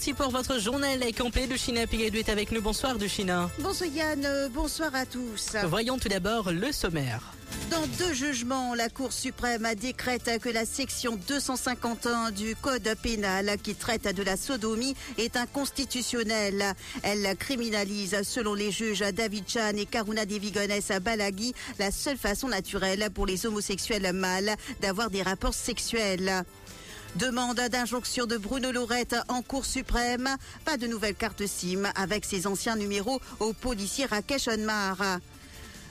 parti pour votre journal complet. de China Pigadou est avec nous. Bonsoir de China. Bonsoir Yann, bonsoir à tous. Voyons tout d'abord le sommaire. Dans deux jugements, la Cour suprême décrète que la section 251 du Code pénal qui traite de la sodomie est inconstitutionnelle. Elle criminalise, selon les juges David Chan et Karuna Devigones Balagui, la seule façon naturelle pour les homosexuels mâles d'avoir des rapports sexuels. Demande d'injonction de Bruno Lorette en Cour suprême. Pas de nouvelle carte SIM avec ses anciens numéros au policier Rakesh Onmar.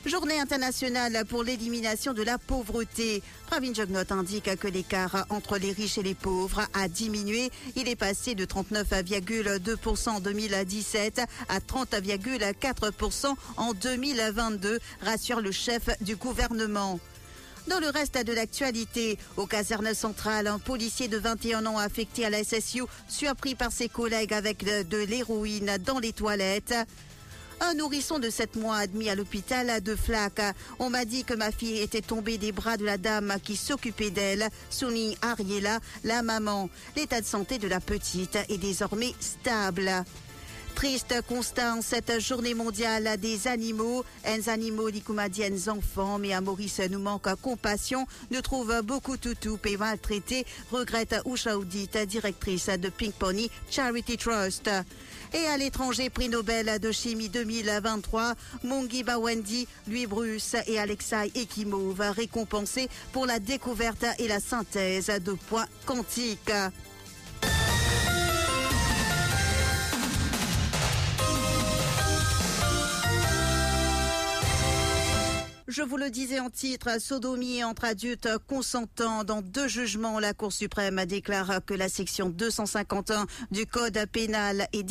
Journée internationale pour l'élimination de la pauvreté. Pravin Jognot indique que l'écart entre les riches et les pauvres a diminué. Il est passé de 39,2% en 2017 à 30,4% en 2022, rassure le chef du gouvernement. Dans le reste de l'actualité, au caserne centrale, un policier de 21 ans affecté à la SSU, surpris par ses collègues avec de, l'héroïne dans les toilettes. Un nourrisson de 7 mois admis à l'hôpital de Flac. On m'a dit que ma fille était tombée des bras de la dame qui s'occupait d'elle, souligne Ariela, la maman. L'état de santé de la petite est désormais stable. Triste constat en cette journée mondiale des animaux. Les animaux d'Ikoumadiennes enfants, mais à Maurice nous manque compassion, nous trouve beaucoup toutou et maltraités, regrette Usha directrice de Pink Pony Charity Trust. Et à l'étranger, prix Nobel de chimie 2023, Mongi Bawendi, Louis Bruce et Alexei Ekimov récompensés pour la découverte et la synthèse de points quantiques. Je vous le disais en titre, sodomie entre adultes consentants dans deux jugements. La Cour suprême déclare que la section 251 du Code pénal est,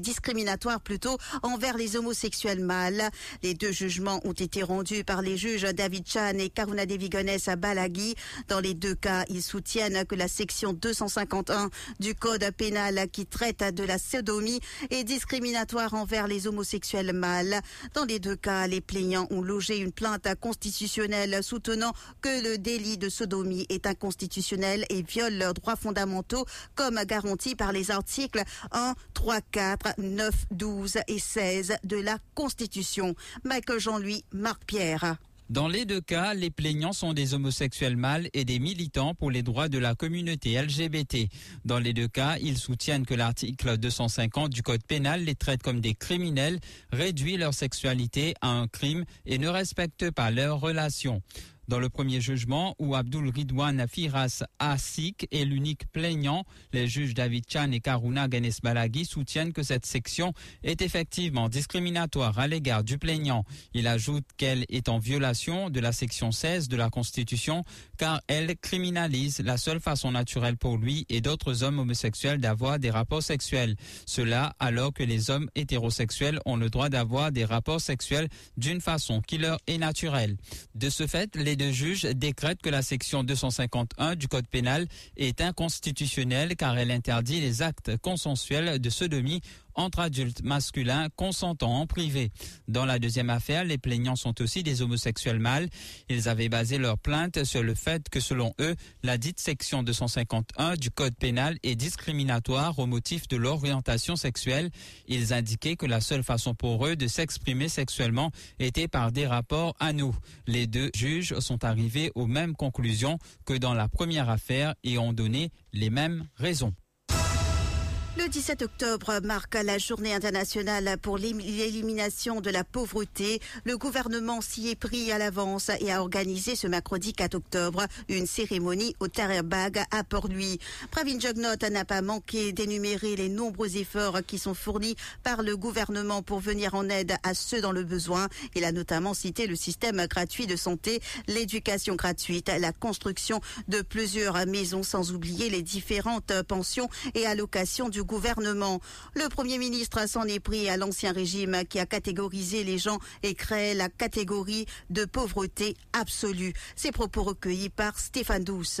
discriminatoire plutôt envers les homosexuels mâles. Les deux jugements ont été rendus par les juges David Chan et Karuna Devigones à Balagui. Dans les deux cas, ils soutiennent que la section 251 du Code pénal qui traite de la sodomie est discriminatoire envers les homosexuels mâles. Dans les deux cas, les plaignants ont logé une plainte constitutionnelle soutenant que le délit de sodomie est inconstitutionnel et viole leurs droits fondamentaux comme garantis par les articles 1, 3, 4, 9, 12 et 16 de la Constitution. Michael Jean-Louis, Marc Pierre. Dans les deux cas, les plaignants sont des homosexuels mâles et des militants pour les droits de la communauté LGBT. Dans les deux cas, ils soutiennent que l'article 250 du Code pénal les traite comme des criminels, réduit leur sexualité à un crime et ne respecte pas leurs relations. Dans le premier jugement, où Abdul Ridwan Firas Asik est l'unique plaignant, les juges David Chan et Karuna Ganes Balaghi soutiennent que cette section est effectivement discriminatoire à l'égard du plaignant. Il ajoute qu'elle est en violation de la section 16 de la Constitution car elle criminalise la seule façon naturelle pour lui et d'autres hommes homosexuels d'avoir des rapports sexuels. Cela alors que les hommes hétérosexuels ont le droit d'avoir des rapports sexuels d'une façon qui leur est naturelle. De ce fait, les deux juges décrètent que la section 251 du Code pénal est inconstitutionnelle car elle interdit les actes consensuels de sodomie entre adultes masculins consentants en privé. Dans la deuxième affaire, les plaignants sont aussi des homosexuels mâles. Ils avaient basé leur plainte sur le fait que selon eux, la dite section 251 du Code pénal est discriminatoire au motif de l'orientation sexuelle. Ils indiquaient que la seule façon pour eux de s'exprimer sexuellement était par des rapports à nous. Les deux juges sont arrivés aux mêmes conclusions que dans la première affaire et ont donné les mêmes raisons. Le 17 octobre marque la journée internationale pour l'élimination de la pauvreté. Le gouvernement s'y est pris à l'avance et a organisé ce mercredi 4 octobre une cérémonie au Bag à Port-Louis. Pravin Jognot n'a pas manqué d'énumérer les nombreux efforts qui sont fournis par le gouvernement pour venir en aide à ceux dans le besoin. Il a notamment cité le système gratuit de santé, l'éducation gratuite, la construction de plusieurs maisons sans oublier les différentes pensions et allocations du gouvernement. Le Premier ministre s'en est pris à l'ancien régime qui a catégorisé les gens et créé la catégorie de pauvreté absolue. Ces propos recueillis par Stéphane Douce.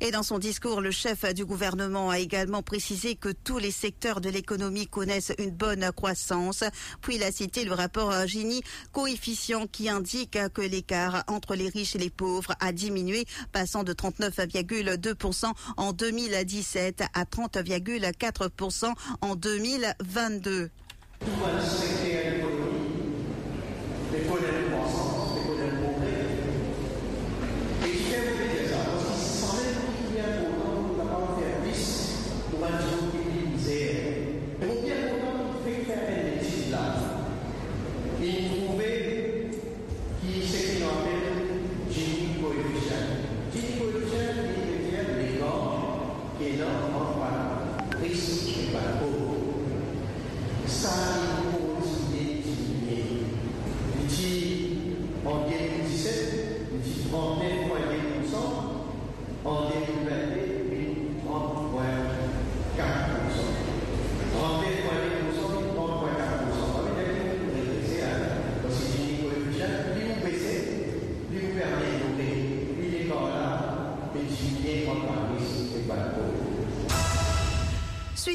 Et dans son discours, le chef du gouvernement a également précisé que tous les secteurs de l'économie connaissent une bonne croissance. Puis il a cité le rapport Gini coefficient qui indique que l'écart entre les riches et les pauvres a diminué, passant de 39,2% en 2017 à 30,4% en 2022. Suite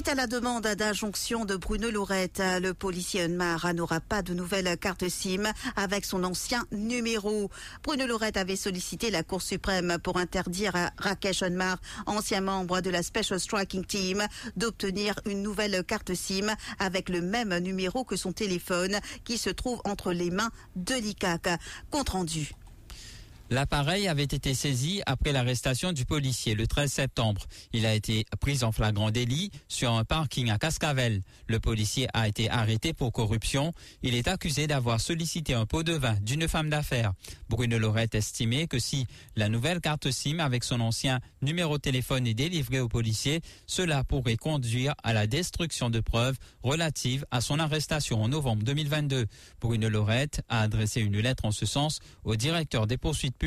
à la demande d'injonction de Bruno Lourette, le policier Unmar n'aura pas de nouvelle carte SIM avec son ancien numéro. Bruno Lourette avait sollicité la Cour suprême pour interdire à Rakesh Unmar, ancien membre de la Special Striking Team, d'obtenir une nouvelle carte SIM avec le même numéro que son téléphone qui se trouve entre les mains de l'ICAC. Compte rendu. L'appareil avait été saisi après l'arrestation du policier le 13 septembre. Il a été pris en flagrant délit sur un parking à Cascavel. Le policier a été arrêté pour corruption. Il est accusé d'avoir sollicité un pot de vin d'une femme d'affaires. Bruno Lorette estimé que si la nouvelle carte SIM avec son ancien numéro de téléphone est délivrée au policier, cela pourrait conduire à la destruction de preuves relatives à son arrestation en novembre 2022. Bruno Lorette a adressé une lettre en ce sens au directeur des poursuites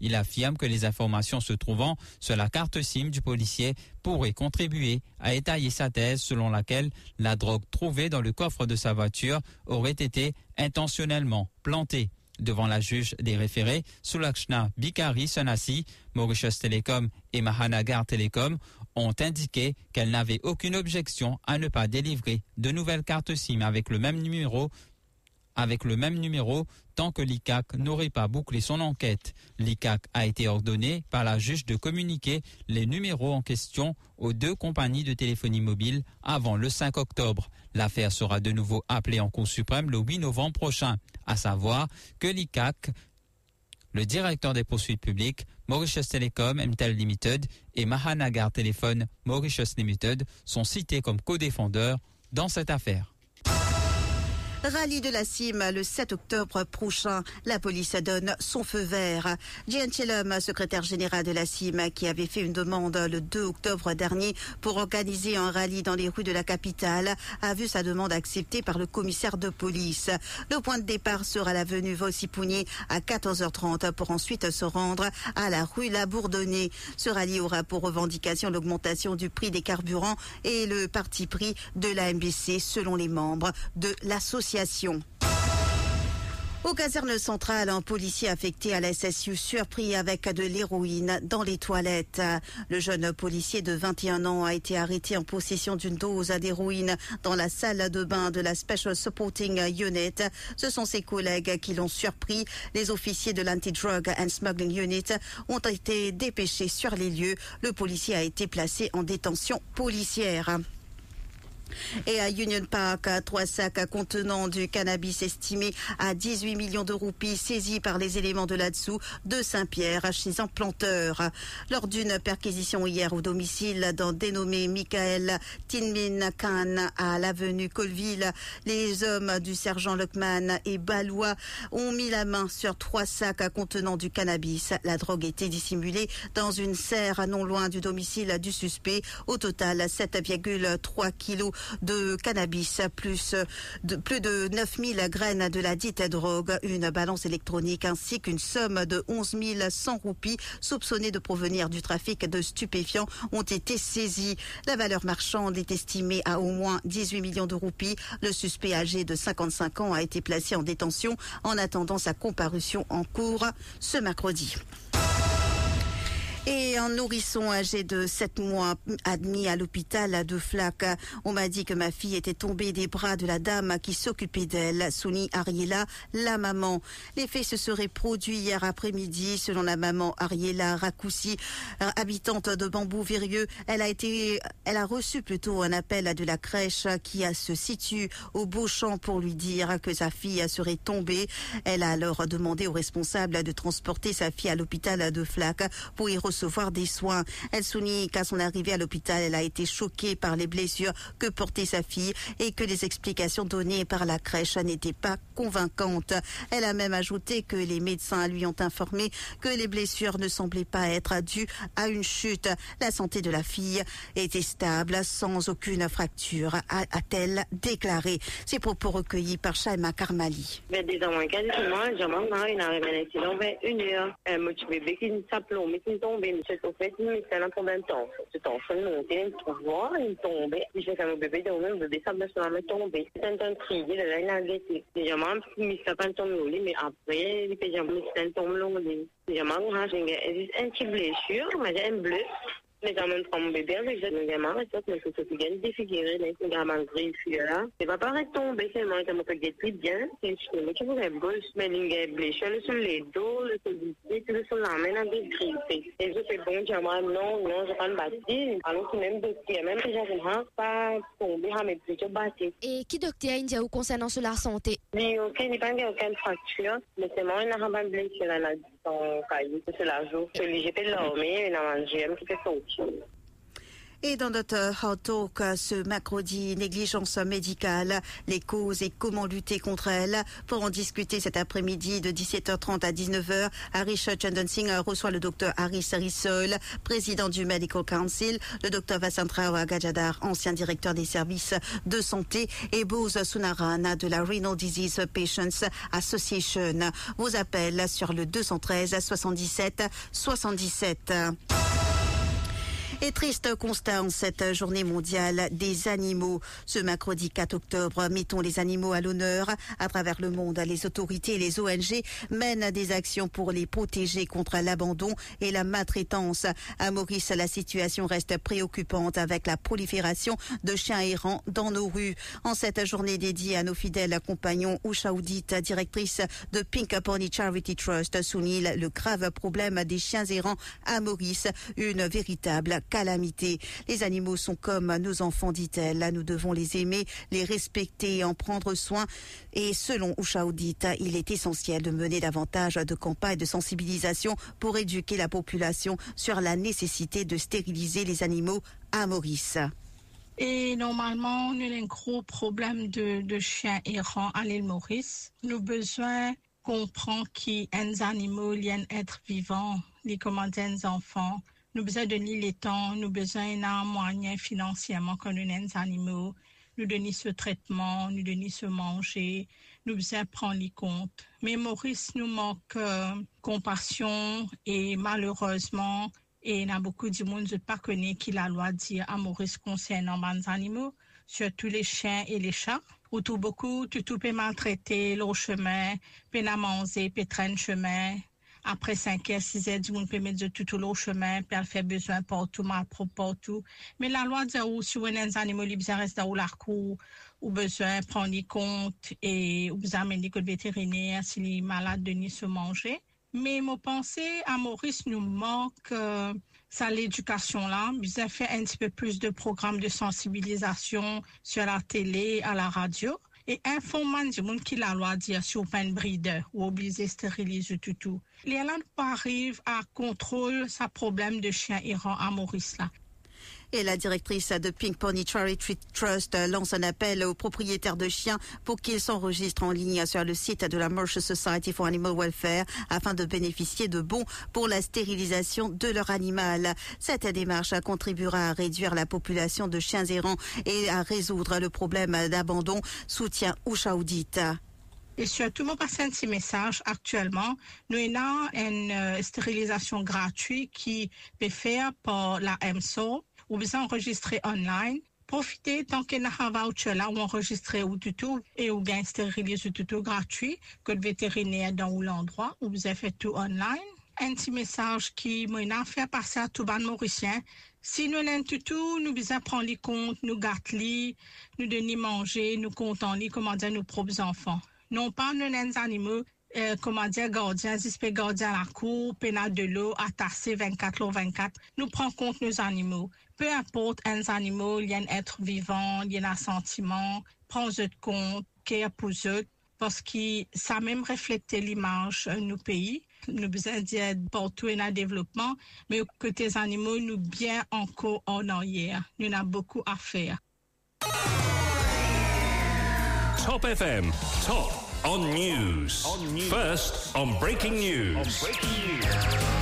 Il affirme que les informations se trouvant sur la carte SIM du policier pourraient contribuer à étayer sa thèse selon laquelle la drogue trouvée dans le coffre de sa voiture aurait été intentionnellement plantée. Devant la juge des référés, Sulakshna Bikari Sanasi, Mauritius Telecom et Mahanagar Telecom ont indiqué qu'elles n'avaient aucune objection à ne pas délivrer de nouvelles cartes SIM avec le même numéro tant que l'ICAC n'aurait pas bouclé son enquête. L'ICAC a été ordonné par la juge de communiquer les numéros en question aux deux compagnies de téléphonie mobile avant le 5 octobre. L'affaire sera de nouveau appelée en Cour suprême le 8 novembre prochain, à savoir que l'ICAC, le directeur des poursuites publiques, Mauritius Telecom, MTEL Limited et Mahanagar Telephone Mauritius Limited sont cités comme co-défendeurs dans cette affaire. Rallye de la Cime le 7 octobre prochain. La police donne son feu vert. Chelum, secrétaire général de la Cime, qui avait fait une demande le 2 octobre dernier pour organiser un rallye dans les rues de la capitale, a vu sa demande acceptée par le commissaire de police. Le point de départ sera l'avenue Vossipounier à 14h30 pour ensuite se rendre à la rue La Bourdonnais. Ce rallye aura pour revendication l'augmentation du prix des carburants et le parti pris de la MBC selon les membres de l'association. Au caserne centrale, un policier affecté à la SSU surpris avec de l'héroïne dans les toilettes. Le jeune policier de 21 ans a été arrêté en possession d'une dose d'héroïne dans la salle de bain de la Special Supporting Unit. Ce sont ses collègues qui l'ont surpris. Les officiers de l'Anti-Drug and Smuggling Unit ont été dépêchés sur les lieux. Le policier a été placé en détention policière. Et à Union Park, trois sacs contenant du cannabis estimé à 18 millions de roupies saisis par les éléments de là-dessous de Saint-Pierre chez un planteur. Lors d'une perquisition hier au domicile d'un dénommé Michael Tinmin Khan à l'avenue Colville, les hommes du sergent Lockman et Balois ont mis la main sur trois sacs contenant du cannabis. La drogue était dissimulée dans une serre non loin du domicile du suspect. Au total, 7,3 kilos de cannabis, plus de plus de 9000 graines de la dite drogue, une balance électronique ainsi qu'une somme de 11 100 roupies soupçonnées de provenir du trafic de stupéfiants ont été saisies. La valeur marchande est estimée à au moins 18 millions de roupies. Le suspect âgé de 55 ans a été placé en détention en attendant sa comparution en cours ce mercredi. Et un nourrisson âgé de 7 mois admis à l'hôpital de Flac. On m'a dit que ma fille était tombée des bras de la dame qui s'occupait d'elle, Souni Ariela, la maman. Les faits se seraient produits hier après-midi, selon la maman Ariela Rakoussi, habitante de Bambou-Virieux. Elle a été, elle a reçu plutôt un appel de la crèche qui se situe au Beauchamp pour lui dire que sa fille serait tombée. Elle a alors demandé aux responsables de transporter sa fille à l'hôpital de Flac pour y recevoir des soins. Elle souligne qu'à son arrivée à l'hôpital, elle a été choquée par les blessures que portait sa fille et que les explications données par la crèche n'étaient pas convaincantes. Elle a même ajouté que les médecins lui ont informé que les blessures ne semblaient pas être dues à une chute. La santé de la fille était stable, sans aucune fracture, a-t-elle déclaré. Ses propos recueillis par Shaima Karmali. Tombe, mi certo fatto mi sta tombe un tonfo, se tonfo non tiene il tuo, in tombe, dice che un bebè dove un bebè sta messo la tombe, sento un diciamo, mi sta pantom lì, mi apre, li peggiamo, mi sta un tom lì, diciamo, un hasing, è un petit blessure, ma è un bleu, mais en même temps, mon bébé avec le gamin, et ça, mais que c'est bien défiguré, mais c'est gamin gris, là. C'est pas pareil tomber, c'est moi, c'est mon paquet de bien, c'est une chose qui vous ébauche, mais il y a blessure sur les dos, le sol du pied, le sol la main, avec gris. Et je fais bon, j'ai moi, non, non, je pas bâtir, alors que même docteur, même déjà, je ne pas tomber, mais plutôt bâtir. Et qui docteur India ou concernant sur la santé? Mais ok, il n'y a pas aucune fracture, mais c'est moi, il n'a pas blessure, là, dans caillou, c'est la joue. Je lui j'ai fait dormir, il a mangé, il fait sortir. Et dans notre Hot Talk ce mercredi, négligence médicale, les causes et comment lutter contre elle. Pour en discuter cet après-midi de 17h30 à 19h, Harish Singh reçoit le docteur Harris Rissol, président du Medical Council, le docteur Vasantra Gajadar, ancien directeur des services de santé, et Bose Sunarana de la Renal Disease Patients Association. Vous appelle sur le 213 77 77. Et triste constat en cette journée mondiale des animaux. Ce mercredi 4 octobre, mettons les animaux à l'honneur. À travers le monde, les autorités et les ONG mènent des actions pour les protéger contre l'abandon et la maltraitance. À Maurice, la situation reste préoccupante avec la prolifération de chiens errants dans nos rues. En cette journée dédiée à nos fidèles compagnons, Usha directrice de Pink Pony Charity Trust, souligne le grave problème des chiens errants à Maurice, une véritable calamité. Les animaux sont comme nos enfants, dit-elle. Nous devons les aimer, les respecter et en prendre soin. Et selon Ushaoudit, il est essentiel de mener davantage de campagnes de sensibilisation pour éduquer la population sur la nécessité de stériliser les animaux à Maurice. Et normalement, nous avons un gros problème de, chiens errants à l'île Maurice. Nous avons besoin comprendre qu'ils les animaux, les être vivants, les commander des enfants. Nous besoin de les temps, nous besoin d'un moyen financièrement quand nous les animaux, nous donner ce traitement, nous donner ce manger, nous besoin prendre les comptes. Mais Maurice nous manque euh, compassion et malheureusement, et il y a beaucoup de monde ne pas connaît qui la loi dit à Maurice concernant les animaux, surtout les chiens et les chats. Où tout beaucoup, tout, tout peut maltraiter, le chemin, peut manger, peut traîner chemin, après 5 heures, 6 heures, du monde peut mettre tout le chemin, peut faire besoin partout, mal partout. Mais la loi dit, ou si vous avez des animaux libres, reste dans la cour, ou besoin prendre les comptes et ou vous amener le vétérinaire si les malades de se manger. Mais mon pensée à Maurice nous manque euh, ça l'éducation là. Vous avez fait un petit peu plus de programmes de sensibilisation sur la télé, à la radio et informant du monde qui la loi dit sur un breeder ou obligé stériliser tout tout. Les pas arrivent à contrôler sa problème de chien errant à Maurice là. Et la directrice de Pink Pony Charity Trust lance un appel aux propriétaires de chiens pour qu'ils s'enregistrent en ligne sur le site de la Marsh Society for Animal Welfare afin de bénéficier de bons pour la stérilisation de leur animal. Cette démarche contribuera à réduire la population de chiens errants et à résoudre le problème d'abandon, soutient Usha et surtout, mon passe un petit message actuellement. Nous avons une euh, stérilisation gratuite qui peut faire par la MSO ou vous enregistrer online. Profitez tant qu'il y a un voucher là ou enregistrer ou du tout et ou bien stériliser tout gratuit que le vétérinaire dans l'endroit où vous avez fait tout online. un petit message qui m'a fait passer à tout le mauricien. Si nous n'aimons tout, nous besoin prendre les comptes, nous gâter, nous donner manger, nous comptons les, comment dire, nos propres enfants. Non pas nous n'aimons animaux, euh, comment dire, gardiens, espèces gardiens à la cour, pénal de l'eau, attaché 24 l'eau 24. Nous prenons compte nos animaux. Peu importe un animal, il y a un être vivant, il y a un sentiment, prends-le compte, qu'il pour eux, parce que ça même reflète l'image de nos pays. Nous besoin d'être partout dans le développement, mais côté des animaux, nous bien encore en arrière. Nous avons beaucoup à faire. Top FM, top on news. On news. First on breaking news. On breaking news.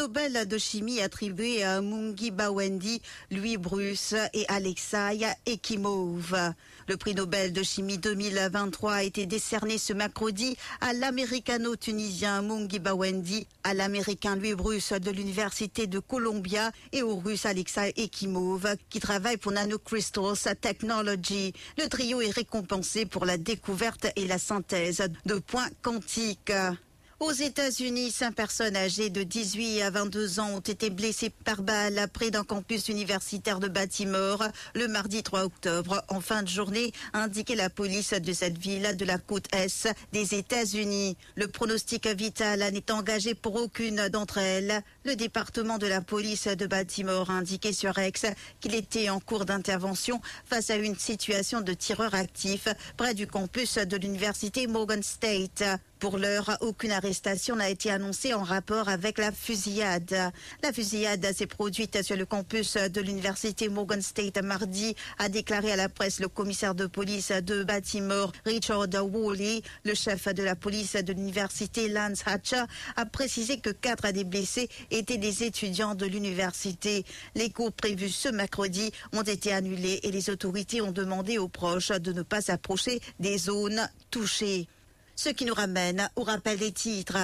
Nobel de chimie attribué à Mungi Bawendi, Louis Bruce et Alexei Ekimov. Le prix Nobel de chimie 2023 a été décerné ce mercredi à l'américano-tunisien Mungi Bawendi, à l'américain Louis Bruce de l'université de Columbia et au russe Alexei Ekimov qui travaille pour Nanocrystals Technology. Le trio est récompensé pour la découverte et la synthèse de points quantiques. Aux États-Unis, cinq personnes âgées de 18 à 22 ans ont été blessées par balle près d'un campus universitaire de Baltimore le mardi 3 octobre en fin de journée, a la police de cette ville de la côte est des États-Unis. Le pronostic vital n'est engagé pour aucune d'entre elles. Le département de la police de Baltimore a indiqué sur X qu'il était en cours d'intervention face à une situation de tireur actif près du campus de l'université Morgan State. Pour l'heure, aucune arrestation n'a été annoncée en rapport avec la fusillade. La fusillade s'est produite sur le campus de l'université Morgan State mardi, a déclaré à la presse le commissaire de police de Baltimore, Richard Woolley. Le chef de la police de l'université, Lance Hatcher, a précisé que quatre des blessés étaient des étudiants de l'université. Les cours prévus ce mercredi ont été annulés et les autorités ont demandé aux proches de ne pas s'approcher des zones touchées. Ce qui nous ramène au rappel des titres.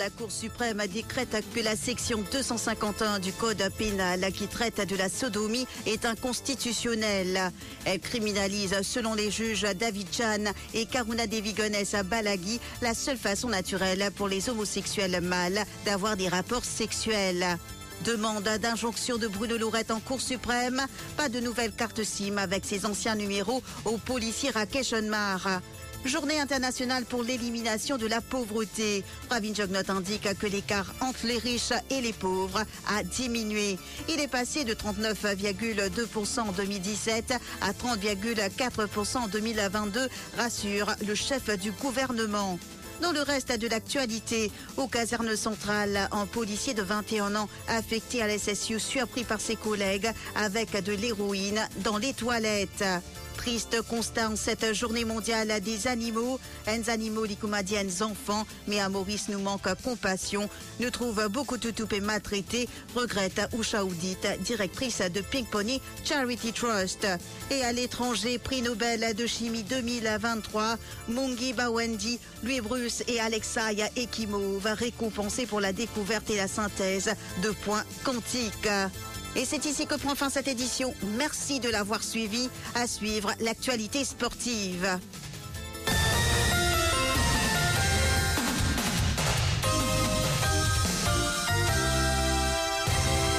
La Cour suprême décrète que la section 251 du Code pénal qui traite de la sodomie est inconstitutionnelle. Elle criminalise, selon les juges David Chan et Karuna Devigones Balagui, la seule façon naturelle pour les homosexuels mâles d'avoir des rapports sexuels. Demande d'injonction de Bruno Lorette en Cour suprême. Pas de nouvelle carte SIM avec ses anciens numéros au policier Rakesh Onmar. Journée internationale pour l'élimination de la pauvreté. Pravin Jognot indique que l'écart entre les riches et les pauvres a diminué. Il est passé de 39,2% en 2017 à 30,4% en 2022, rassure le chef du gouvernement. Dans le reste de l'actualité, aux casernes centrales, un policier de 21 ans affecté à l'SSU surpris par ses collègues avec de l'héroïne dans les toilettes. Triste constat en cette journée mondiale des animaux. Un animaux licumadiens enfants, mais à Maurice nous manque compassion. Nous trouve beaucoup de maltraités, regrette Usha Oudit, directrice de Pink Pony Charity Trust. Et à l'étranger, prix Nobel de chimie 2023, Mungi Bawendi, Louis Bruce et Alexei Ekimov récompensés pour la découverte et la synthèse de points quantiques. Et c'est ici que prend fin cette édition. Merci de l'avoir suivi. À suivre l'actualité sportive.